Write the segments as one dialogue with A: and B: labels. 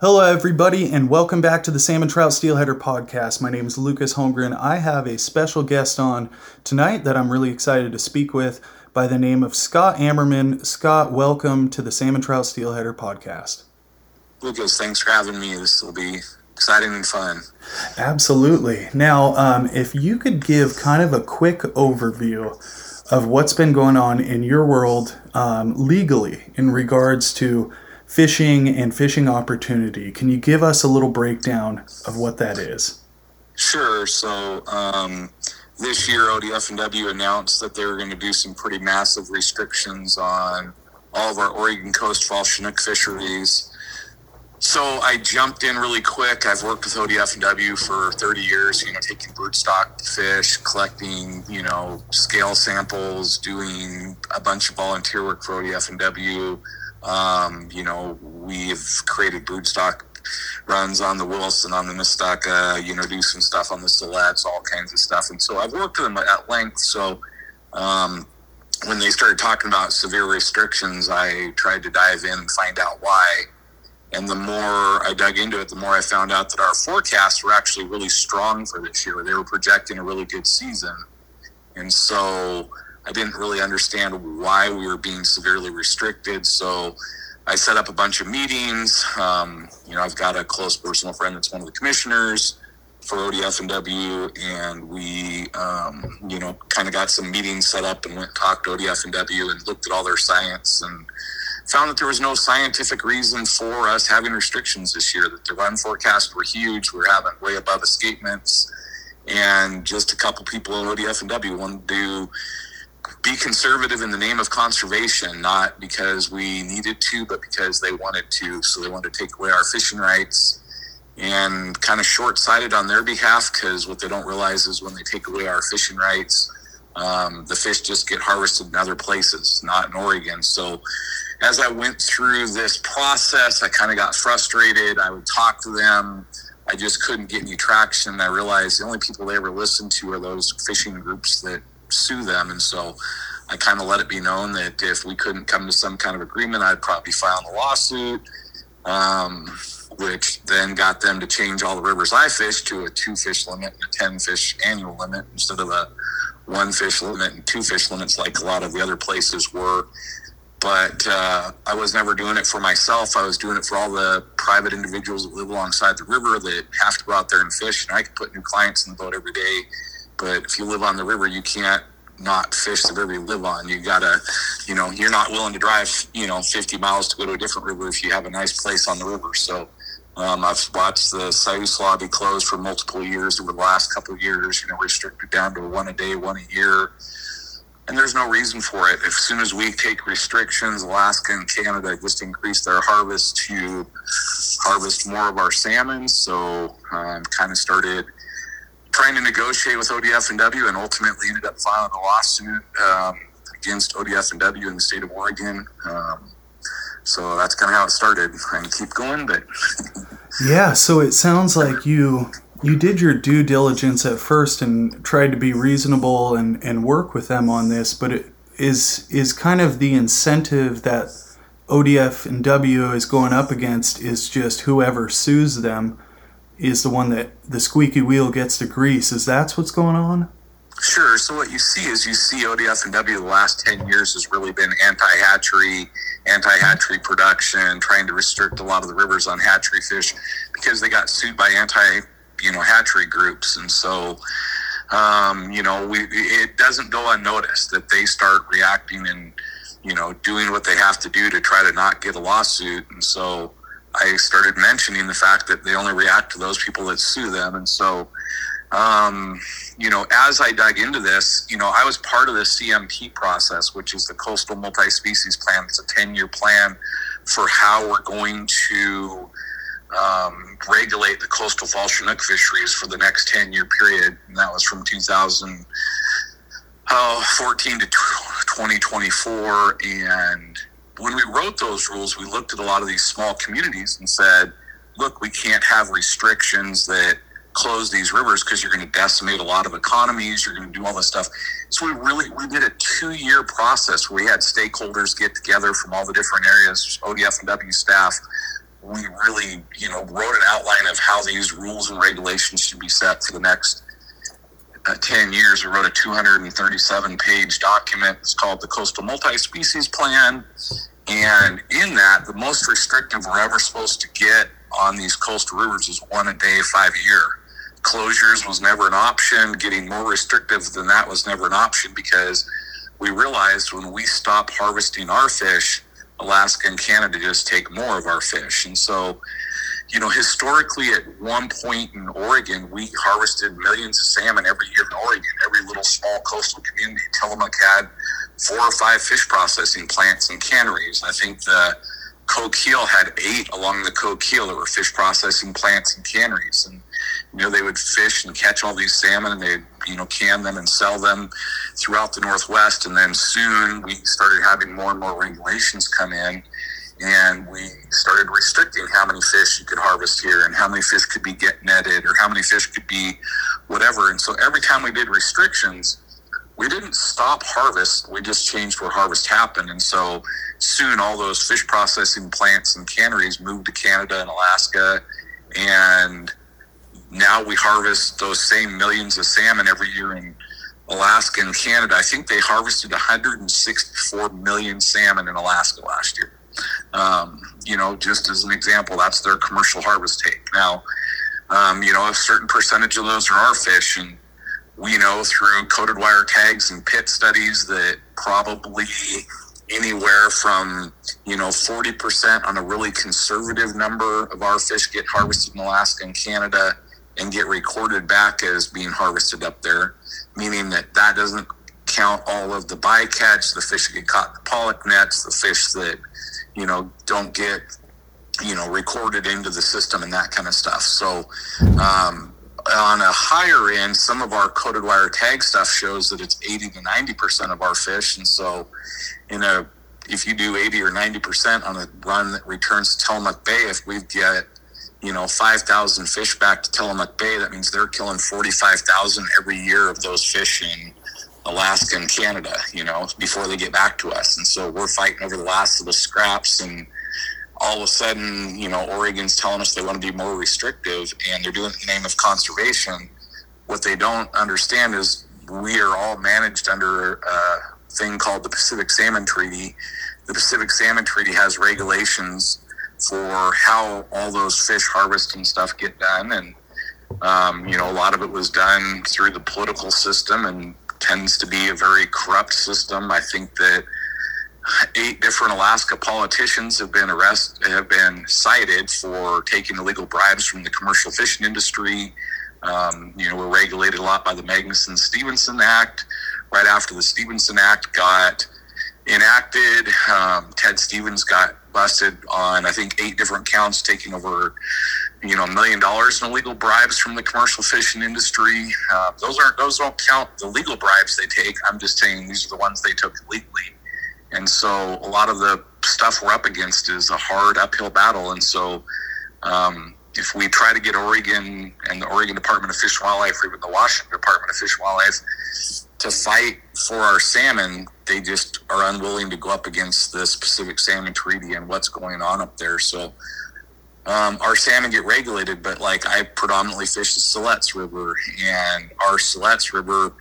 A: Hello, everybody, and welcome back to the Salmon Trout Steelheader podcast. My name is Lucas Holmgren. I have a special guest on tonight that I'm really excited to speak with by the name of Scott Amerman. Scott, welcome to the Salmon Trout Steelheader podcast.
B: Lucas, thanks for having me. This will be exciting and fun.
A: Absolutely. Now, um, if you could give kind of a quick overview of what's been going on in your world um, legally in regards to fishing and fishing opportunity. Can you give us a little breakdown of what that is?
B: Sure. So um, this year, ODF&W announced that they were going to do some pretty massive restrictions on all of our Oregon coast fall Chinook fisheries. So I jumped in really quick. I've worked with ODF&W for 30 years, you know, taking broodstock fish, collecting, you know, scale samples, doing a bunch of volunteer work for ODF&W, um, you know, we've created broodstock runs on the Wilson, on the Nestucca, you know, do some stuff on the Siletz, all kinds of stuff. And so I've worked with them at length. So um, when they started talking about severe restrictions, I tried to dive in and find out why. And the more I dug into it, the more I found out that our forecasts were actually really strong for this year. They were projecting a really good season. And so I didn't really understand why we were being severely restricted. So I set up a bunch of meetings. Um, you know, I've got a close personal friend that's one of the commissioners for ODF and W, um, you know, kind of got some meetings set up and went and talked to ODF and looked at all their science and found that there was no scientific reason for us having restrictions this year. That the run forecasts were huge. We are having way above escapements, and just a couple people at ODF and W wanted to be conservative in the name of conservation, not because we needed to, but because they wanted to. So they wanted to take away our fishing rights and kind of short sighted on their behalf because what they don't realize is when they take away our fishing rights, um, the fish just get harvested in other places, not in Oregon. So as I went through this process, I kind of got frustrated. I would talk to them. I just couldn't get any traction. I realized the only people they ever listened to are those fishing groups that sue them. And so I kind of let it be known that if we couldn't come to some kind of agreement, I'd probably file a lawsuit, um, which then got them to change all the rivers I fish to a two fish limit and a 10 fish annual limit instead of a one fish limit and two fish limits like a lot of the other places were. But uh, I was never doing it for myself. I was doing it for all the private individuals that live alongside the river that have to go out there and fish. And I could put new clients in the boat every day but if you live on the river, you can't not fish the river you live on. You gotta, you know, you're not willing to drive, you know, 50 miles to go to a different river if you have a nice place on the river. So um, I've watched the Siuslaw be closed for multiple years over the last couple of years, you know, restricted down to one a day, one a year. And there's no reason for it. As soon as we take restrictions, Alaska and Canada just increase their harvest to harvest more of our salmon. So um, kind of started – trying to negotiate with ODF and W, and ultimately ended up filing a lawsuit um, against ODF and W in the state of Oregon. Um, so that's kind of how it started. Can keep going, but
A: yeah. So it sounds like you you did your due diligence at first and tried to be reasonable and and work with them on this, but it is is kind of the incentive that ODF and W is going up against is just whoever sues them is the one that the squeaky wheel gets the grease. Is that what's going on?
B: Sure. So what you see is you see ODF and W the last 10 years has really been anti-hatchery, anti-hatchery production, trying to restrict a lot of the rivers on hatchery fish because they got sued by anti, you know, hatchery groups. And so, um, you know, we, it doesn't go unnoticed that they start reacting and, you know, doing what they have to do to try to not get a lawsuit. And so, I started mentioning the fact that they only react to those people that sue them. And so, um, you know, as I dug into this, you know, I was part of the CMP process, which is the Coastal Multi Species Plan. It's a 10 year plan for how we're going to um, regulate the coastal fall Chinook fisheries for the next 10 year period. And that was from 2014 to 2024. And when we wrote those rules, we looked at a lot of these small communities and said, look, we can't have restrictions that close these rivers because you're going to decimate a lot of economies. You're going to do all this stuff. So we really we did a two year process where we had stakeholders get together from all the different areas, ODF and W staff, we really, you know, wrote an outline of how these rules and regulations should be set for the next uh, 10 years. We wrote a 237 page document. It's called the Coastal Multi Species Plan. And in that, the most restrictive we're ever supposed to get on these coastal rivers is one a day, five a year. Closures was never an option. Getting more restrictive than that was never an option because we realized when we stop harvesting our fish, Alaska and Canada just take more of our fish. And so, you know, historically, at one point in Oregon, we harvested millions of salmon every year in Oregon. Every little small coastal community, Tillamook had four or five fish processing plants and canneries. I think the Coquille had eight along the Coquille that were fish processing plants and canneries. And, you know, they would fish and catch all these salmon and they'd, you know, can them and sell them throughout the Northwest. And then soon we started having more and more regulations come in and we started restricting how many fish you could harvest here and how many fish could be get netted or how many fish could be whatever. And so every time we did restrictions, we didn't stop harvest. We just changed where harvest happened. And so soon all those fish processing plants and canneries moved to Canada and Alaska. And now we harvest those same millions of salmon every year in Alaska and Canada. I think they harvested 164 million salmon in Alaska last year. Um, you know, just as an example, that's their commercial harvest take. Now, um, you know, a certain percentage of those are our fish, and we know through coded wire tags and pit studies that probably anywhere from you know 40% on a really conservative number of our fish get harvested in Alaska and Canada and get recorded back as being harvested up there, meaning that that doesn't count all of the bycatch, the fish that get caught in the pollock nets, the fish that you know don't get you know recorded into the system and that kind of stuff. So um, on a higher end, some of our coded wire tag stuff shows that it's 80 to 90 percent of our fish, and so in a if you do 80 or 90 percent on a run that returns to Tillamook Bay, if we get you know 5,000 fish back to Tillamook Bay, that means they're killing 45,000 every year of those fish in Alaska and Canada, you know, before they get back to us, and so we're fighting over the last of the scraps and all of a sudden, you know, Oregon's telling us they want to be more restrictive and they're doing it in the name of conservation. What they don't understand is we are all managed under a thing called the Pacific Salmon Treaty. The Pacific Salmon Treaty has regulations for how all those fish harvesting stuff get done. And, um, you know, a lot of it was done through the political system and tends to be a very corrupt system. I think that eight different Alaska politicians have been arrested, have been cited for taking illegal bribes from the commercial fishing industry. Um, you know, we're regulated a lot by the Magnuson Stevenson Act. Right after the Stevenson Act got enacted, um, Ted Stevens got busted on I think eight different counts, taking over you know a million dollars in illegal bribes from the commercial fishing industry. Uh, those aren't those don't count the legal bribes they take. I'm just saying these are the ones they took legally. And so a lot of the stuff we're up against is a hard uphill battle. And so um, if we try to get Oregon and the Oregon Department of Fish and Wildlife, or even the Washington Department of Fish and Wildlife, to fight for our salmon, they just are unwilling to go up against this Pacific Salmon Treaty and what's going on up there. So um, our salmon get regulated, but like I predominantly fish the Siletz River, and our Siletz River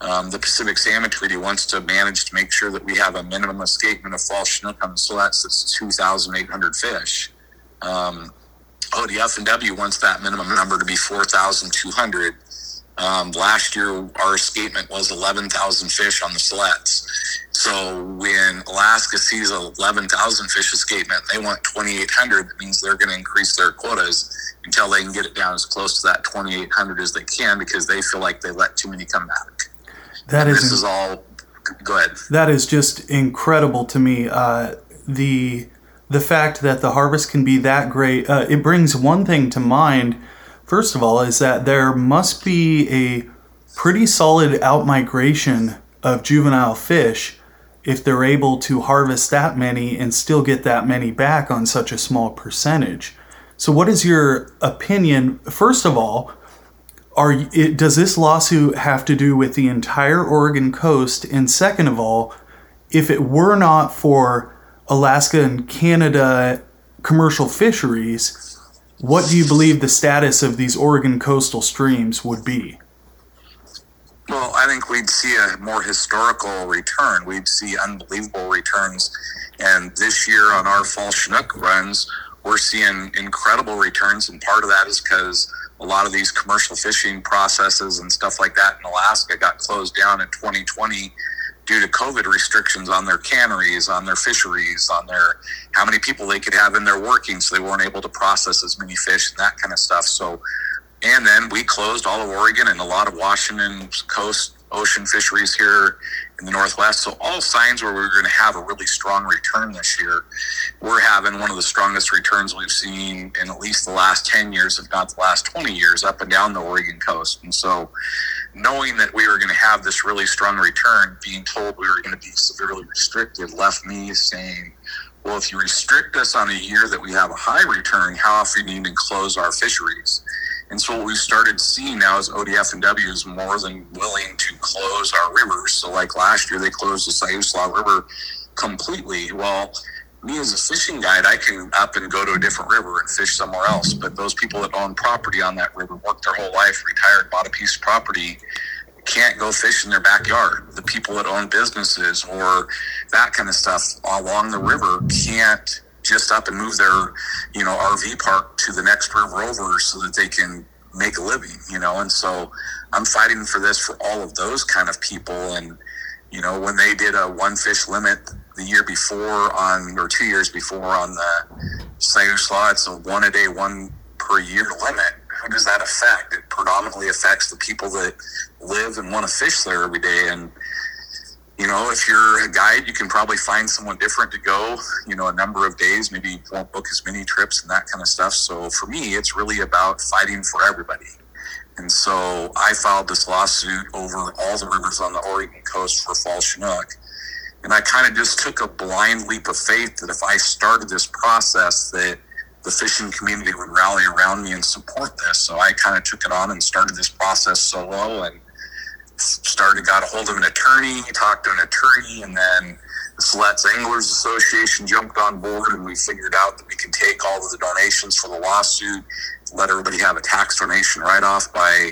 B: um, the Pacific Salmon Treaty wants to manage to make sure that we have a minimum escapement of false Chinook on the Siletz that's 2,800 fish. Um, ODF&W wants that minimum number to be 4,200. Um, last year, our escapement was 11,000 fish on the Siletz. So when Alaska sees 11,000 fish escapement, they want 2,800. That means they're going to increase their quotas until they can get it down as close to that 2,800 as they can because they feel like they let too many come back.
A: That is,
B: this is all. Go ahead.
A: That is just incredible to me. Uh, the the fact that the harvest can be that great. Uh, it brings one thing to mind. First of all, is that there must be a pretty solid outmigration of juvenile fish if they're able to harvest that many and still get that many back on such a small percentage. So, what is your opinion? First of all, are it, does this lawsuit have to do with the entire Oregon coast? And second of all, if it were not for Alaska and Canada commercial fisheries, what do you believe the status of these Oregon coastal streams would be?
B: Well, I think we'd see a more historical return. We'd see unbelievable returns. And this year on our fall Chinook runs, we're seeing incredible returns. And part of that is because a lot of these commercial fishing processes and stuff like that in Alaska got closed down in 2020 due to COVID restrictions on their canneries, on their fisheries, on their how many people they could have in their working, so they weren't able to process as many fish and that kind of stuff. So, and then we closed all of Oregon and a lot of Washington coast ocean fisheries here in the Northwest. So all signs were we were going to have a really strong return this year. We're having one of the strongest returns we've seen in at least the last 10 years, if not the last 20 years, up and down the Oregon coast. And so knowing that we were going to have this really strong return, being told we were going to be severely restricted, left me saying, well, if you restrict us on a year that we have a high return, how often do you even close our fisheries? And so what we've started seeing now is ODF and W is more than willing to close our rivers. So like last year, they closed the Siuslaw River completely. Well, me as a fishing guide, I can up and go to a different river and fish somewhere else. But those people that own property on that river, worked their whole life, retired, bought a piece of property, can't go fish in their backyard. The people that own businesses or that kind of stuff along the river can't just up and move their, you know, RV park to the next river over so that they can make a living, you know. And so I'm fighting for this for all of those kind of people. And, you know, when they did a one fish limit the year before on, or two years before on the Siuslaw, it's a one a day, one per year limit. Who does that affect? It predominantly affects the people that live and want to fish there every day. And, you know, if you're a guide, you can probably find someone different to go, you know, a number of days, maybe you won't book as many trips and that kind of stuff. So for me, it's really about fighting for everybody. And so I filed this lawsuit over all the rivers on the Oregon coast for fall Chinook. And I kind of just took a blind leap of faith that if I started this process, that the fishing community would rally around me and support this. So I kind of took it on and started this process solo and started got a hold of an attorney, talked to an attorney, and then the Siletz Anglers Association jumped on board, and we figured out that we could take all of the donations for the lawsuit, let everybody have a tax donation write off by,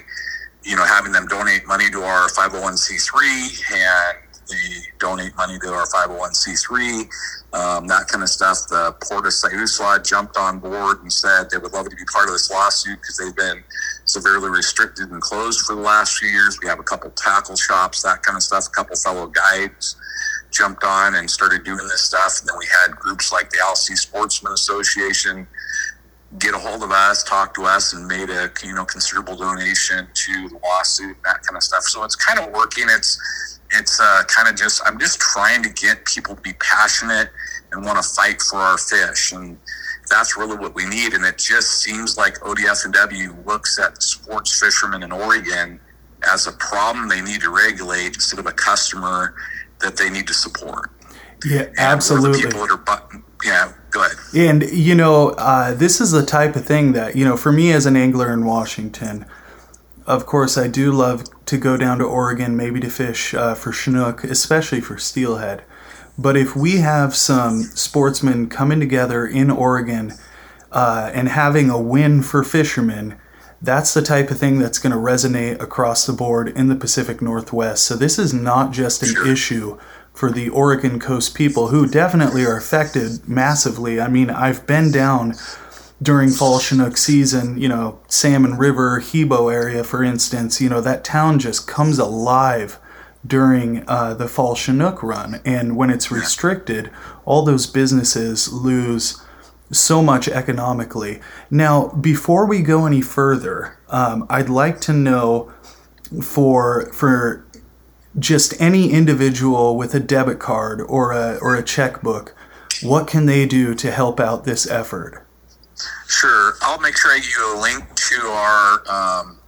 B: you know, having them donate money to our 501c3 and the donate money to our 501c3, um, that kind of stuff. The Port of Siuslaw jumped on board and said they would love to be part of this lawsuit because they've been severely restricted and closed for the last few years. We have a couple tackle shops, that kind of stuff. A couple fellow guides jumped on and started doing this stuff. And then we had groups like the LC Sportsman Association get a hold of us, talk to us, and made a you know considerable donation to the lawsuit, that kind of stuff. So it's kind of working. It's it's uh, kind of just I'm just trying to get people to be passionate and want to fight for our fish and that's really what we need. And it just seems like ODF&W looks at sports fishermen in Oregon as a problem they need to regulate instead of a customer that they need to support.
A: Yeah, absolutely. people that
B: are, yeah, go ahead.
A: And you know, uh, this is the type of thing that you know, for me as an angler in Washington, of course, I do love to go down to Oregon, maybe to fish uh, for Chinook, especially for steelhead. But if we have some sportsmen coming together in Oregon uh, and having a win for fishermen, that's the type of thing that's going to resonate across the board in the Pacific Northwest. So this is not just an issue for the Oregon coast people who definitely are affected massively. I mean, I've been down during fall Chinook season, you know, Salmon River, Hebo area, for instance, you know, that town just comes alive during uh, the fall Chinook run. And when it's restricted, all those businesses lose so much economically. Now, before we go any further, um, I'd like to know for for just any individual with a debit card or a or a checkbook, what can they do to help out this effort?
B: Sure, I'll make sure I give you a link to our um,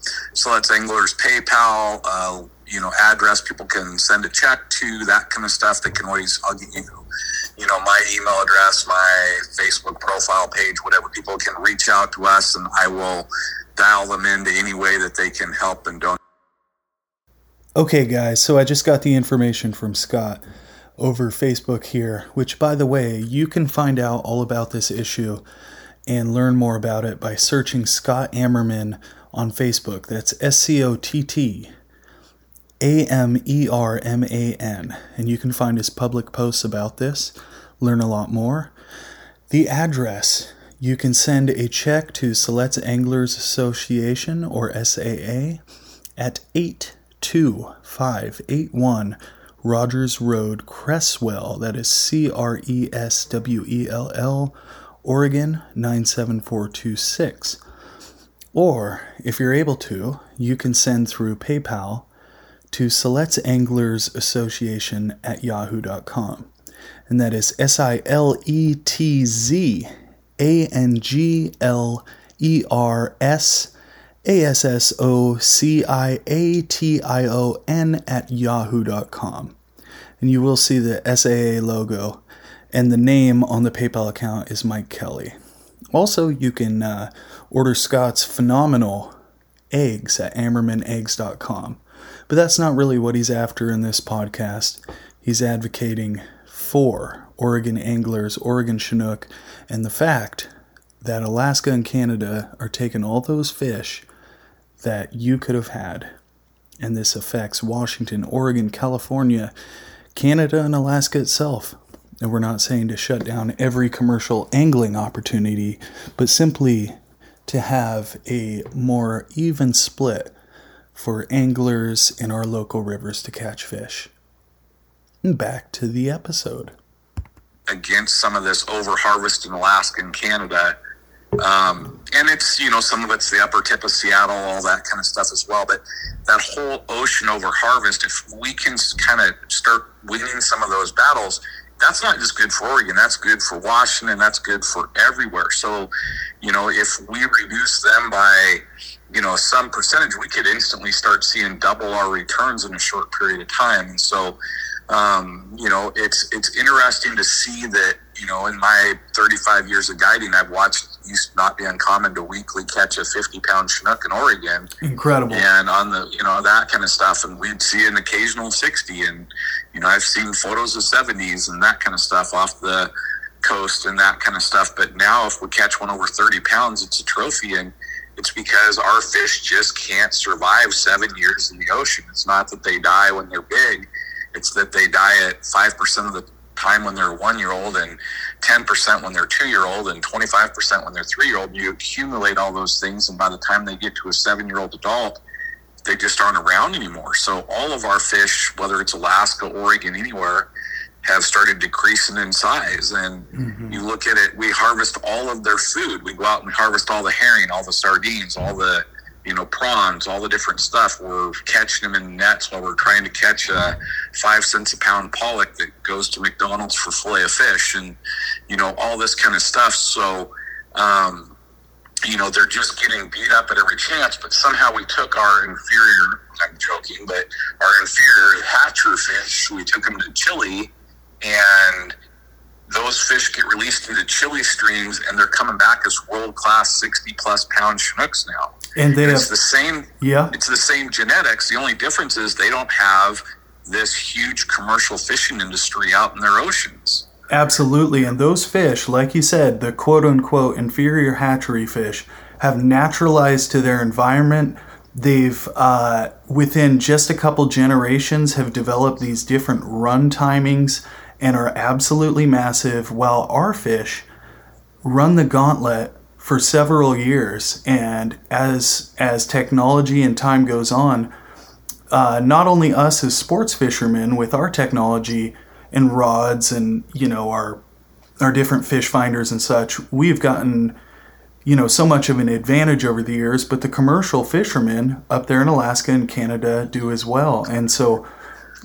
B: Anglers PayPal. Uh, you know address. People can send a check to that kind of stuff. They can always i'll give you you know my email address my facebook profile page whatever. People can reach out to us and i will dial them into any way that they can help and donate.
A: Okay guys. So i just got the information from scott over Facebook here, which, by the way, you can find out all about this issue and learn more about it by searching Scott Amerman on Facebook. That's S C O T T A M E R M A N. And you can find his public posts about this, learn a lot more. The address you can send a check to Siletz Anglers Association or SAA at 82581 Rogers Road, Creswell. That is C R E S W E L L, Oregon 97426. Or, if you're able to, you can send through PayPal to Siletz Anglers Association at yahoo.com. And that is S I L E T Z A N G L E R S A S S O C I A T I O N at yahoo.com. And you will see the SAA logo, and the name on the PayPal account is Mike Kelly. Also, you can uh, order Scott's phenomenal eggs at amermaneggs.com. But that's not really what he's after in this podcast. He's advocating for Oregon anglers, Oregon Chinook, and the fact that Alaska and Canada are taking all those fish that you could have had. And this affects Washington, Oregon, California, Canada, and Alaska itself. And we're not saying to shut down every commercial angling opportunity, but simply to have a more even split for anglers in our local rivers to catch fish. And back to the episode.
B: against some of this over harvest in Alaska and Canada. Um, and it's, you know, some of it's the upper tip of Seattle, all that kind of stuff as well. But that whole ocean over harvest, if we can kind of start winning some of those battles, that's not just good for Oregon, that's good for Washington, that's good for everywhere. So, you know, if we reduce them by, you know, some percentage, we could instantly start seeing double our returns in a short period of time. And so, um, you know, it's it's interesting to see that you know in my 35 years of guiding, I've watched used to not be uncommon to weekly catch a 50 pound Chinook in Oregon,
A: Incredible.
B: and on the you know that kind of stuff, and we'd see an occasional 60, and you know I've seen photos of 70s and that kind of stuff off the coast and that kind of stuff. But now if we catch one over 30 pounds, it's a trophy and. It's because our fish just can't survive seven years in the ocean. It's not that they die when they're big it's that they die at 5% of the time when they're one year old and 10% when they're two year old and 25% when they're three year old. You accumulate all those things, and by the time they get to a seven year old adult, they just aren't around anymore. So all of our fish, whether it's Alaska, Oregon, anywhere, have started decreasing in size. And mm-hmm. you look at it, we harvest all of their food. We go out and harvest all the herring, all the sardines, all the you know prawns, all the different stuff. We're catching them in nets while we're trying to catch a five cents a pound pollock that goes to McDonald's for fillet of fish, and you know all this kind of stuff. So. Um, you know, they're just getting beat up at every chance, but somehow we took our inferior, I'm joking, but our inferior hatcher fish, we took them to Chile, and those fish get released into Chile streams, and they're coming back as world class 60 plus pound Chinooks now.
A: And they
B: And
A: have,
B: it's the same
A: yeah,
B: it's the same genetics. The only difference is they don't have this huge commercial fishing industry out in their oceans.
A: absolutely. And those fish, like you said, the quote unquote inferior hatchery fish, have naturalized to their environment. They've, uh, within just a couple generations, have developed these different run timings and are absolutely massive, while our fish run the gauntlet for several years. And as as technology and time goes on, uh, not only us as sports fishermen with our technology and rods and you know our our different fish finders and such, we've gotten you know so much of an advantage over the years. But the commercial fishermen up there in Alaska and Canada do as well, and so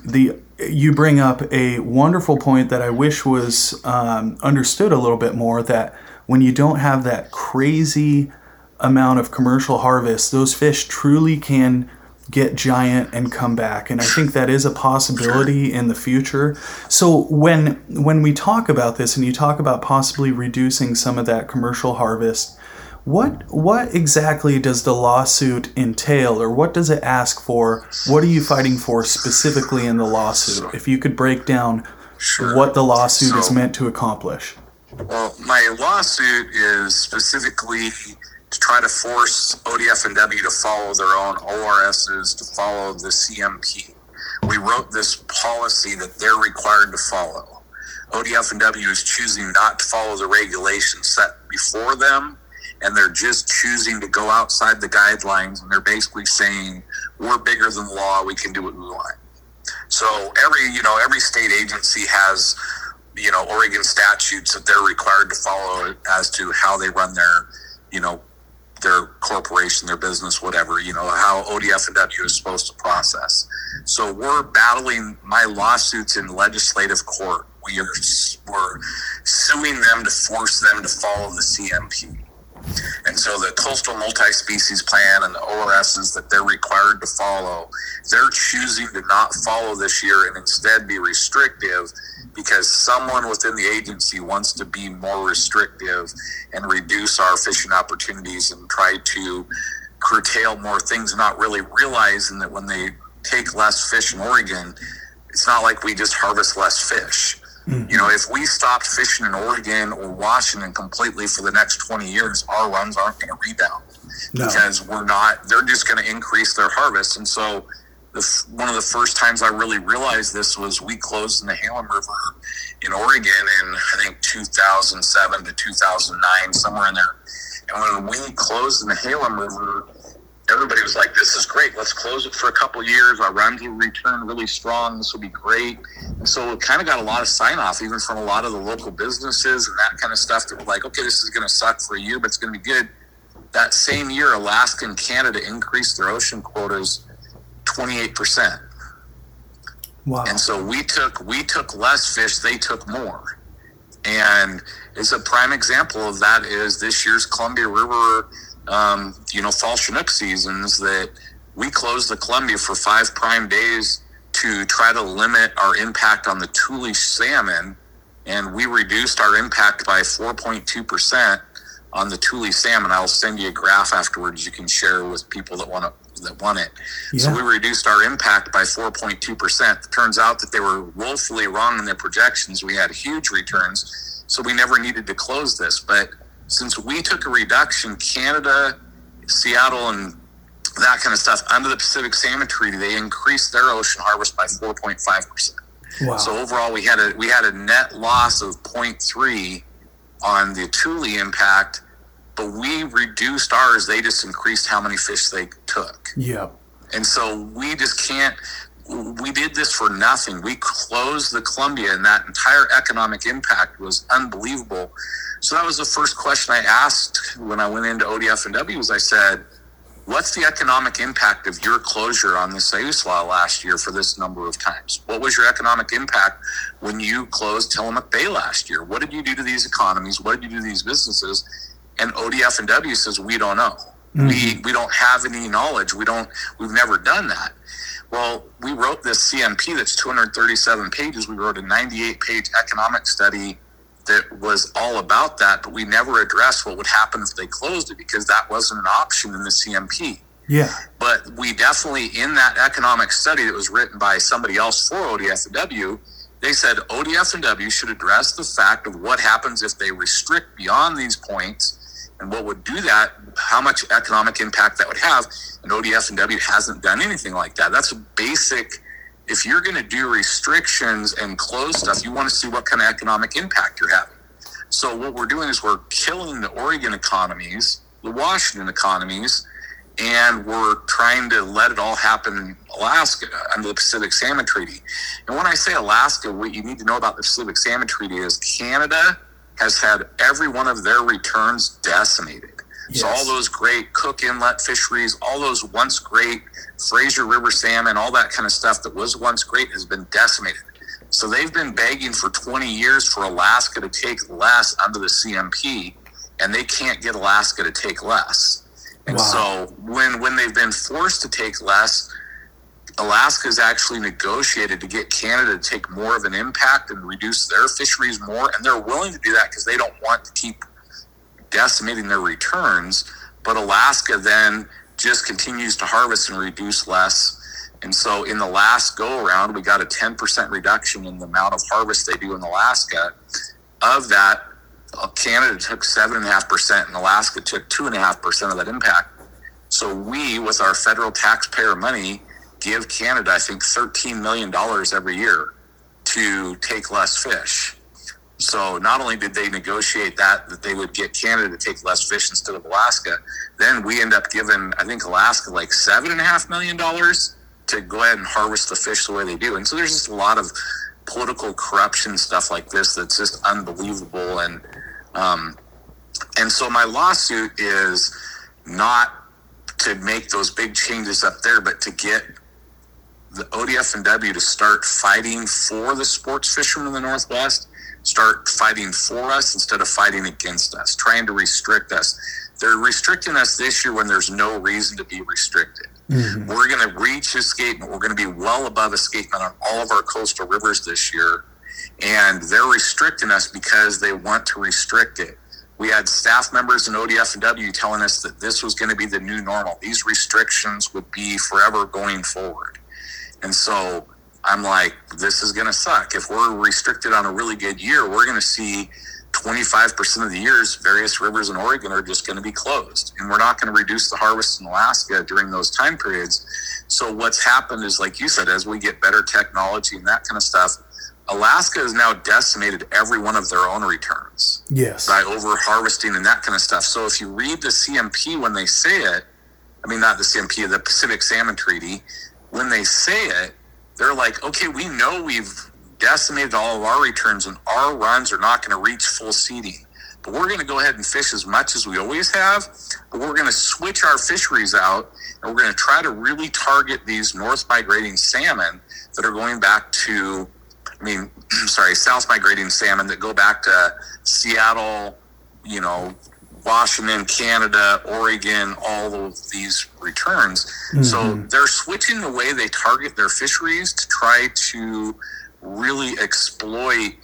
A: the you bring up a wonderful point that I wish was um, understood a little bit more. That when you don't have that crazy amount of commercial harvest, those fish truly can get giant and come back and i think that is a possibility in the future so when when we talk about this and you talk about possibly reducing some of that commercial harvest what what exactly does the lawsuit entail or what does it ask for what are you fighting for specifically in the lawsuit if you could break down
B: Sure.
A: what the lawsuit is meant to accomplish.
B: Well, my lawsuit is specifically to try to force ODF and W to follow their own ORSs, to follow the CMP. We wrote this policy that they're required to follow. ODF and W is choosing not to follow the regulations set before them, and they're just choosing to go outside the guidelines, and they're basically saying, we're bigger than the law, we can do what we want. So every, you know, every state agency has you know Oregon statutes that they're required to follow as to how they run their you know their corporation, their business, whatever. You know how ODF and W is supposed to process. So we're battling my lawsuits in legislative court. We are we're suing them to force them to follow the CMP. And so the coastal multi-species plan and the ORSs that they're required to follow, they're choosing to not follow this year and instead be restrictive because someone within the agency wants to be more restrictive and reduce our fishing opportunities and try to curtail more things, not really realizing that when they take less fish in Oregon, it's not like we just harvest less fish. You know, if we stopped fishing in Oregon or Washington completely for the next 20 years, our runs aren't going to rebound
A: No.
B: because we're not, they're just going to increase their harvest. And so, the, one of the first times I really realized this was we closed in the Halem River in Oregon in, I think, 2007 to 2009, somewhere in there. And when we closed in the Halem River, everybody was like, "This is great. Let's close it for a couple years. Our runs will return really strong. This will be great." And so it kind of got a lot of sign off, even from a lot of the local businesses and that kind of stuff. That were like, "Okay, this is going to suck for you, but it's going to be good." That same year, Alaska and Canada increased their ocean quotas twenty eight percent.
A: Wow.
B: And so we took we took less fish, they took more. And it's a prime example of that is this year's Columbia River, um, you know, fall Chinook seasons that we closed the Columbia for five prime days to try to limit our impact on the tule salmon, and we reduced our impact by 4.2 percent on the tule salmon. I'll send you a graph afterwards you can share with people that want to that want it. So we reduced our impact by 4.2 percent. Turns out that they were woefully wrong in their projections. We had huge returns, so we never needed to close this. But since we took a reduction, Canada, Seattle, and that kind of stuff under the Pacific Salmon Treaty, they increased their ocean harvest by 4.5 percent.
A: wow.
B: So overall, we had a we had a net loss of 0.3 on the tule impact, but we reduced ours. They just increased how many fish they took,
A: yep.
B: and so we just can't. We did this for nothing. We closed the Columbia, and that entire economic impact was unbelievable. So that was the first question I asked when I went into ODF and W. Was I said, What's the economic impact of your closure on the Siuslaw last year for this number of times? What was your economic impact when you closed Tillamook Bay last year? What did you do to these economies? What did you do to these businesses? And ODF and W says we don't know. Mm-hmm. We we don't have any knowledge. We don't. We've never done that. Well, we wrote this CMP that's 237 pages. We wrote a 98 page economic study that was all about that, but we never addressed what would happen if they closed it because that wasn't an option in the CMP.
A: Yeah.
B: But we definitely, in that economic study that was written by somebody else for ODF&W, they said ODF&W should address the fact of what happens if they restrict beyond these points and what would do that, how much economic impact that would have. And ODF&W hasn't done anything like that. That's a basic. If you're going to do restrictions and close stuff, you want to see what kind of economic impact you're having. So what we're doing is we're killing the Oregon economies, the Washington economies, and we're trying to let it all happen in Alaska under the Pacific Salmon Treaty. And when I say Alaska, what you need to know about the Pacific Salmon Treaty is Canada has had every one of their returns decimated. So all those great Cook Inlet fisheries, all those once great Fraser River salmon, all that kind of stuff that was once great has been decimated. So they've been begging for 20 years for Alaska to take less under the CMP, and they can't get Alaska to take less. And
A: Wow.
B: so when when they've been forced to take less, Alaska's actually negotiated to get Canada to take more of an impact and reduce their fisheries more, and they're willing to do that because they don't want to keep decimating their returns. But Alaska then just continues to harvest and reduce less. And so in the last go around, we got a 10% reduction in the amount of harvest they do in Alaska. Of that, uh, Canada took 7.5% and Alaska took 2.5% of that impact. So we, with our federal taxpayer money, give Canada, I think, $13 million every year to take less fish. So not only did they negotiate that, that they would get Canada to take less fish instead of Alaska, then we end up giving, I think, Alaska like seven and a half million dollars to go ahead and harvest the fish the way they do. And so there's just a lot of political corruption stuff like this that's just unbelievable. And um, and so my lawsuit is not to make those big changes up there, but to get the ODF and W to start fighting for the sports fishermen in the Northwest, start fighting for us instead of fighting against us, trying to restrict us. They're restricting us this year when there's no reason to be restricted. Mm-hmm. We're going to reach escapement. We're going to be well above escapement on all of our coastal rivers this year. And they're restricting us because they want to restrict it. We had staff members in ODF and W telling us that this was going to be the new normal. These restrictions would be forever going forward. And so I'm like, this is going to suck. If we're restricted on a really good year, we're going to see 25% of the years, various rivers in Oregon are just going to be closed. And we're not going to reduce the harvest in Alaska during those time periods. So, what's happened is, like you said, as we get better technology and that kind of stuff, Alaska has now decimated every one of their own returns.
A: Yes.
B: By over harvesting and that kind of stuff. So, if you read the CMP when they say it, I mean, not the CMP, the Pacific Salmon Treaty, when they say it, they're like, okay, we know we've decimated all of our returns and our runs are not going to reach full seeding. But we're going to go ahead and fish as much as we always have, but we're going to switch our fisheries out and we're going to try to really target these north migrating salmon that are going back to, I mean, sorry, south migrating salmon that go back to Seattle, you know, Washington, Canada, Oregon, all of these returns. Mm-hmm. So they're switching the way they target their fisheries to try to really exploit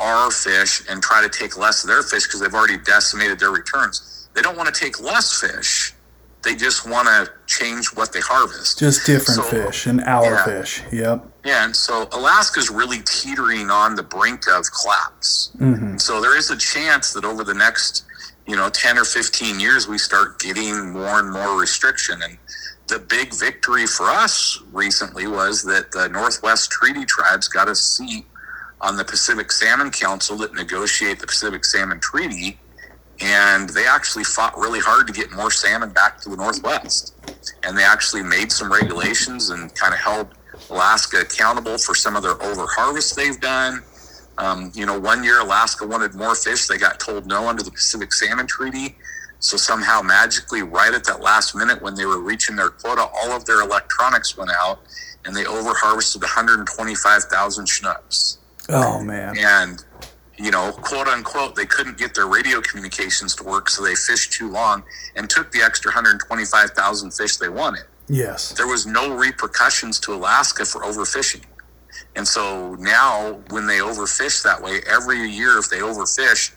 B: our fish and try to take less of their fish because they've already decimated their returns. They don't want to take less fish. They just want to change what they harvest.
A: Just different so, fish and our yeah. fish. Yep.
B: Yeah, and so Alaska's really teetering on the brink of collapse. Mm-hmm. So there is a chance that over the next, you know, 10 or 15 years, we start getting more and more restriction. And the big victory for us recently was that the Northwest Treaty Tribes got a seat on the Pacific Salmon Council that negotiate the Pacific Salmon Treaty, and they actually fought really hard to get more salmon back to the Northwest. And they actually made some regulations and kind of held Alaska accountable for some of their overharvest they've done. Um, you know, one year Alaska wanted more fish. They got told no under the Pacific Salmon Treaty. So somehow magically, right at that last minute when they were reaching their quota, all of their electronics went out and they over harvested 125,000 Chinooks.
A: Oh, man.
B: And, you know, quote unquote, they couldn't get their radio communications to work, so they fished too long and took the extra 125,000 fish they wanted.
A: Yes.
B: There was no repercussions to Alaska for overfishing. And so now, when they overfish that way, every year, if they overfish,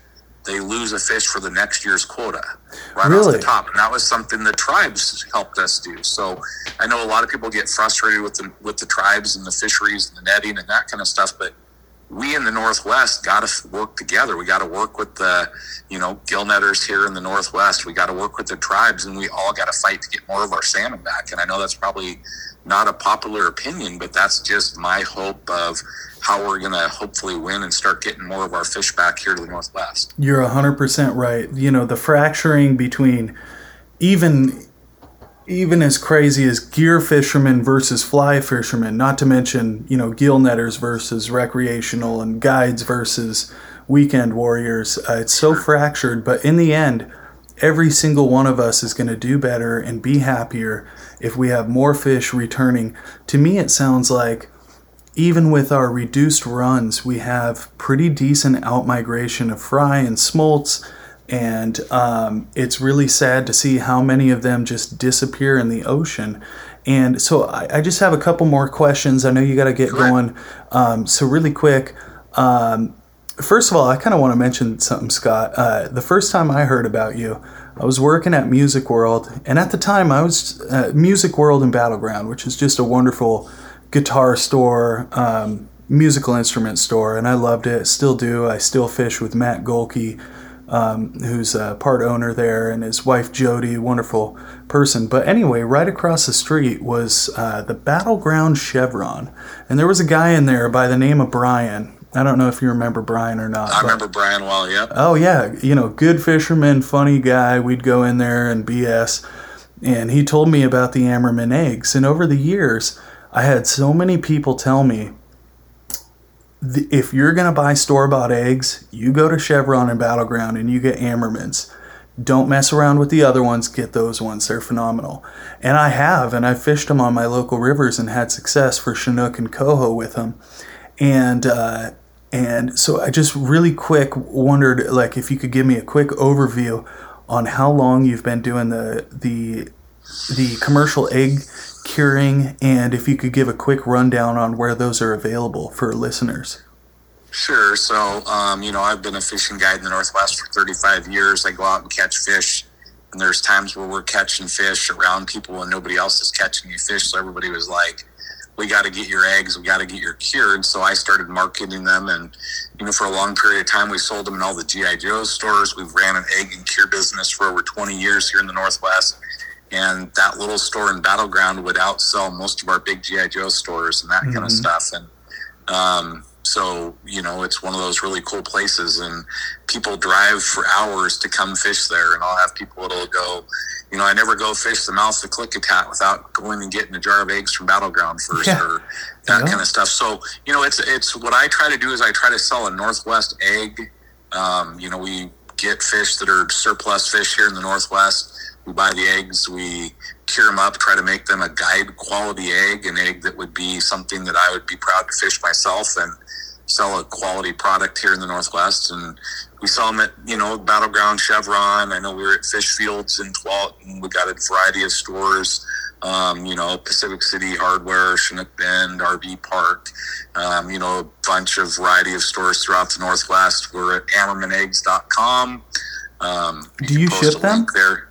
B: they lose a fish for the next year's quota right really? off the top. And that was something the tribes helped us do. So I know a lot of people get frustrated with the with the tribes and the fisheries and the netting and that kind of stuff, but we in the Northwest got to work together. We got to work with the, you know, gill netters here in the Northwest. We got to work with the tribes, and we all got to fight to get more of our salmon back. And I know that's probably not a popular opinion, but that's just my hope of how we're going to hopefully win and start getting more of our fish back here to the Northwest.
A: You're 100% right. You know, the fracturing between even even as crazy as gear fishermen versus fly fishermen, not to mention, you know, gill netters versus recreational and guides versus weekend warriors. Uh, it's so fractured, but in the end, every single one of us is going to do better and be happier if we have more fish returning. To me, it sounds like even with our reduced runs, we have pretty decent outmigration of fry and smolts, and um, it's really sad to see how many of them just disappear in the ocean. And so I, I just have a couple more questions. I know you got to get going. Um, so really quick. Um, first of all, I kind of want to mention something, Scott. Uh, the first time I heard about you, I was working at Music World, and at the time I was uh, Music World and Battleground, which is just a wonderful guitar store, um, musical instrument store, and I loved it. Still do. I still fish with Matt Golke, um, who's a part owner there, and his wife Jody, wonderful person. But anyway, right across the street was uh, the Battleground Chevron, and there was a guy in there by the name of Brian. I don't know if you remember Brian or not.
B: I remember Brian well, yeah.
A: Oh yeah, you know, good fisherman, funny guy. We'd go in there and BS, and he told me about the Amerman eggs. And over the years, I had so many people tell me, if you're gonna buy store bought eggs, you go to Chevron and Battleground and you get Amermans. Don't mess around with the other ones. Get those ones. They're phenomenal. And I have, and I've fished them on my local rivers and had success for Chinook and Coho with them. And uh, and so I just really quick wondered like if you could give me a quick overview on how long you've been doing the the the commercial egg curing and if you could give a quick rundown on where those are available for listeners.
B: Sure. So, um, you know, I've been a fishing guide in the Northwest for 35 years. I go out and catch fish, and there's times where we're catching fish around people and nobody else is catching any fish. So everybody was like, we got to get your eggs, we got to get your cured. So I started marketing them, and you know, for a long period of time, we sold them in all the GI Joe stores. We've ran an egg and cure business for over 20 years here in the Northwest, and that little store in Battleground would outsell most of our big GI Joe stores and that mm-hmm. kind of stuff. And um, so you know, it's one of those really cool places, and people drive for hours to come fish there, and I'll have people that'll go you know, I never go fish the mouth of Klickitat without going and getting a jar of eggs from Battleground first yeah. or that yeah. kind of stuff. So, you know, it's, it's what I try to do is I try to sell a Northwest egg. Um, you know, we get fish that are surplus fish here in the Northwest. We buy the eggs, we cure them up, try to make them a guide quality egg, an egg that would be something that I would be proud to fish myself and sell a quality product here in the Northwest. And we saw them at you know Battleground Chevron. I know we were at Fish Fields in Tualatin, and we got a variety of stores. Um, you know, Pacific City Hardware, Chinook Bend, RV Park. Um, you know, a bunch of variety of stores throughout the Northwest. We're at AmermanEggs.com.
A: Um, you do you ship them?
B: There.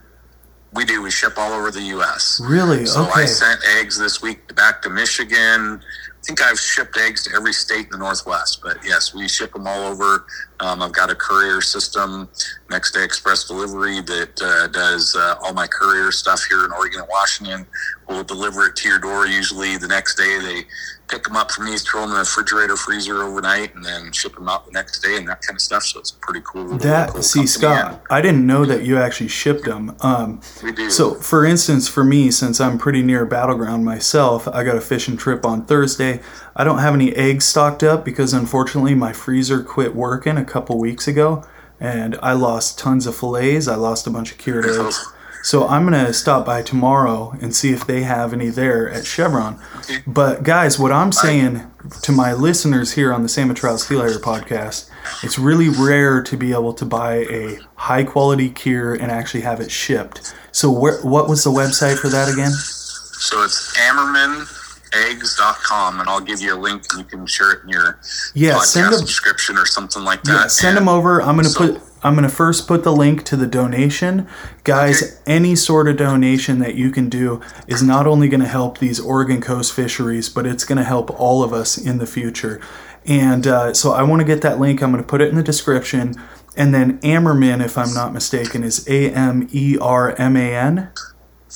B: We do. We ship all over the U.S.
A: Really?
B: So
A: okay.
B: I sent eggs this week back to Michigan, I think I've shipped eggs to every state in the Northwest, but yes, we ship them all over. Um, I've got a courier system, next day express delivery, that uh, does uh, all my courier stuff here in Oregon and Washington. We'll deliver it to your door usually the next day. They pick them up from me, throw them in the refrigerator, freezer overnight, and then ship them out the next day and that kind of stuff. So it's pretty cool.
A: That
B: cool
A: see, Scott, I didn't know that you actually shipped them. Um, we do. So, for instance, for me, since I'm pretty near Battleground myself, I got a fishing trip on Thursday. I don't have any eggs stocked up because unfortunately my freezer quit working a couple weeks ago, and I lost tons of fillets. I lost a bunch of cured eggs. So I'm gonna stop by tomorrow and see if they have any there at Chevron. But guys, what I'm saying to my listeners here on the Salmon Trout Steelheader podcast, it's really rare to be able to buy a high quality cure and actually have it shipped. So where, what was the website for that again?
B: So it's AmermanEggs.com, and I'll give you a link and you can share it in your yeah, podcast send a, subscription or something like that. Yeah,
A: send and them over. I'm going to so, put I'm going to first put the link to the donation. Guys, okay. any sort of donation that you can do is not only going to help these Oregon coast fisheries, but it's going to help all of us in the future. And uh, so I want to get that link. I'm going to put it in the description. And then Amerman, if I'm not mistaken, is A M E R M A N?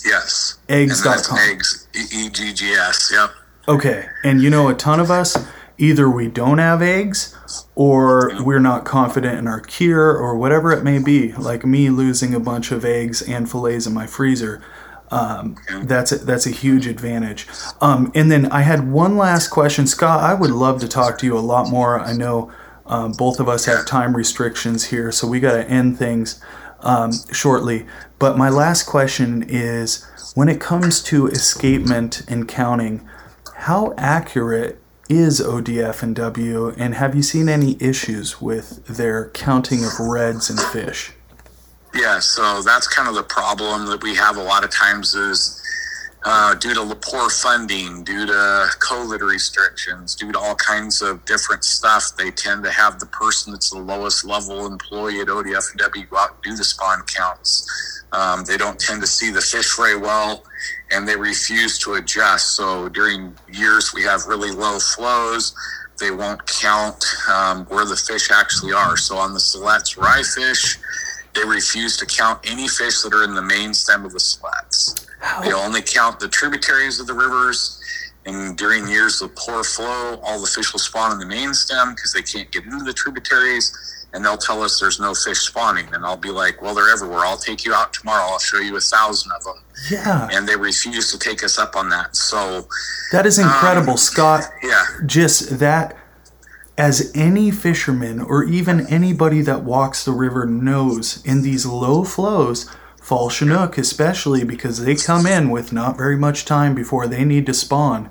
B: Yes.
A: Eggs.com.
B: Eggs, E G G S, yep.
A: Okay. And you know, a ton of us, either we don't have eggs or we're not confident in our cure or whatever it may be like me losing a bunch of eggs and fillets in my freezer um, that's a, that's a huge advantage. Um, and then i had one last question. Scott i would love to talk to you a lot more. I know um, both of us have time restrictions here so we got to end things um, shortly. But my last question is when it comes to escapement and counting how accurate is ODF and W, and have you seen any issues with their counting of redds and fish?
B: Yeah, so that's kind of the problem that we have a lot of times is uh, due to poor funding, due to COVID restrictions, due to all kinds of different stuff, they tend to have the person that's the lowest level employee at ODFW go out and do the spawn counts. Um, they don't tend to see the fish very well and they refuse to adjust. So during years we have really low flows, they won't count um, where the fish actually are. So on the Siletz rye fish, they refuse to count any fish that are in the main stem of the Siletz. They only count the tributaries of the rivers. And during years of poor flow, all the fish will spawn in the main stem because they can't get into the tributaries. And they'll tell us there's no fish spawning. And I'll be like, well, they're everywhere. I'll take you out tomorrow. I'll show you a thousand of them.
A: Yeah.
B: And they refuse to take us up on that. So
A: that is incredible,
B: um,
A: Scott.
B: Yeah.
A: Just that as any fisherman or even anybody that walks the river knows in these low flows fall chinook especially because they come in with not very much time before they need to spawn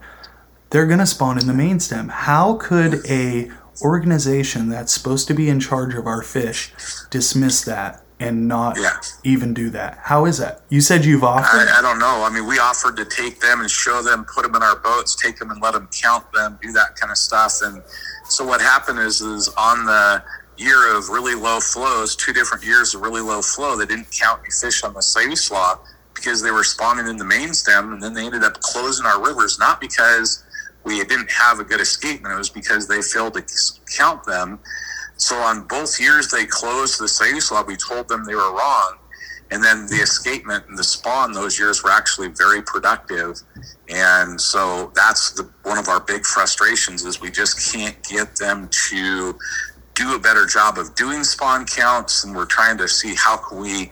A: they're going to spawn in the main stem how could a organization that's supposed to be in charge of our fish dismiss that and not
B: Yeah.
A: even do that how is that you said you've offered
B: I, I don't know. I mean, we offered to take them and show them, put them in our boats, take them and let them count them, do that kind of stuff. And so what happened is, is on the year of really low flows, two different years of really low flow, they didn't count any fish on the Siuslaw because they were spawning in the main stem, and then they ended up closing our rivers, not because we didn't have a good escapement, it was because they failed to count them. So on both years they closed the Siuslaw, we told them they were wrong and then the escapement and the spawn those years were actually very productive and so that's the one of our big frustrations is we just can't get them to do a better job of doing spawn counts and we're trying to see how can we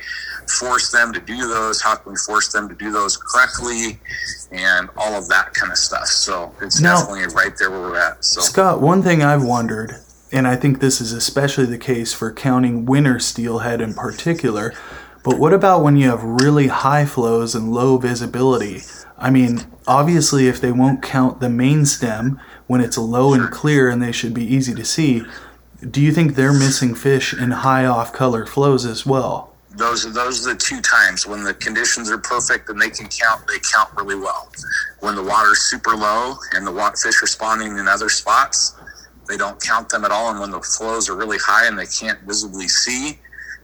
B: force them to do those how can we force them to do those correctly and all of that kind of stuff. So it's
A: Now-
B: definitely right there where we're at so.
A: Scott, one thing I've wondered, and I think this is especially the case for counting winter steelhead in particular, but what about when you have really high flows and low visibility? I mean, obviously, if they won't count the main stem when it's low and clear and they should be easy to see, do you think they're missing fish in high off color flows as well?
B: those are those are the two times. When the conditions are perfect and they can count they count really well. When the water's super low and the fish are spawning in other spots they don't count them at all. And when the flows are really high and they can't visibly see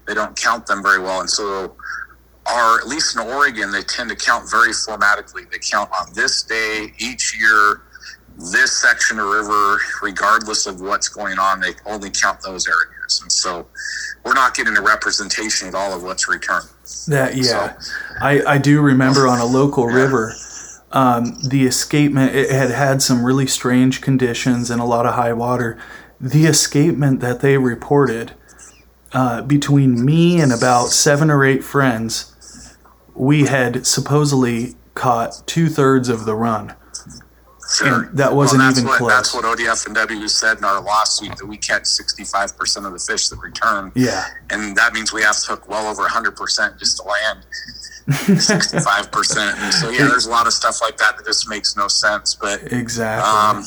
B: they don't count them very well. And so are at least in oregon they tend to count very formatically. They count on this day each year this section of river regardless of what's going on they only count those areas and so we're not getting a representation at all of what's returned
A: That yeah, I I do remember on a local river, um, the escapement it had had some really strange conditions and a lot of high water. The escapement that they reported uh, between me and about seven or eight friends, we had supposedly caught two thirds of the run.
B: Sure.
A: And that wasn't
B: that's
A: even
B: what,
A: close.
B: That's what ODF and W said in our lawsuit that we catch 65% of the fish that return.
A: Yeah,
B: And that means we have to hook well over 100% just to land 65%. And so, yeah, there's a lot of stuff like that that just makes no sense. But
A: exactly.
B: um,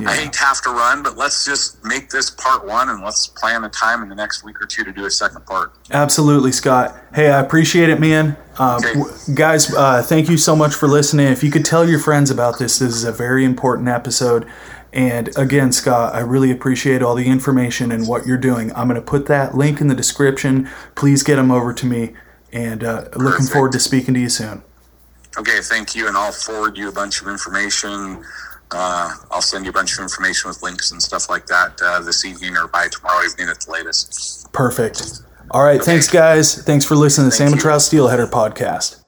A: yeah.
B: I hate to have to run, but let's just make this part one and let's plan a time in the next week or two to do a second part.
A: Absolutely, Scott. Hey, I appreciate it, man. Um,
B: Okay.
A: w- guys, uh, thank you so much for listening. If you could tell your friends about this, this is a very important episode. And again, Scott, I really appreciate all the information and what you're doing. I'm going to put that link in the description. Please get them over to me. And uh, looking forward to speaking to you soon.
B: Okay, thank you. And I'll forward you a bunch of information. Uh, I'll send you a bunch of information with links and stuff like that uh, this evening or by tomorrow evening at the latest.
A: Perfect. All right. Thanks, guys. Thanks for listening to
B: Thank.
A: Trout Steelheader podcast.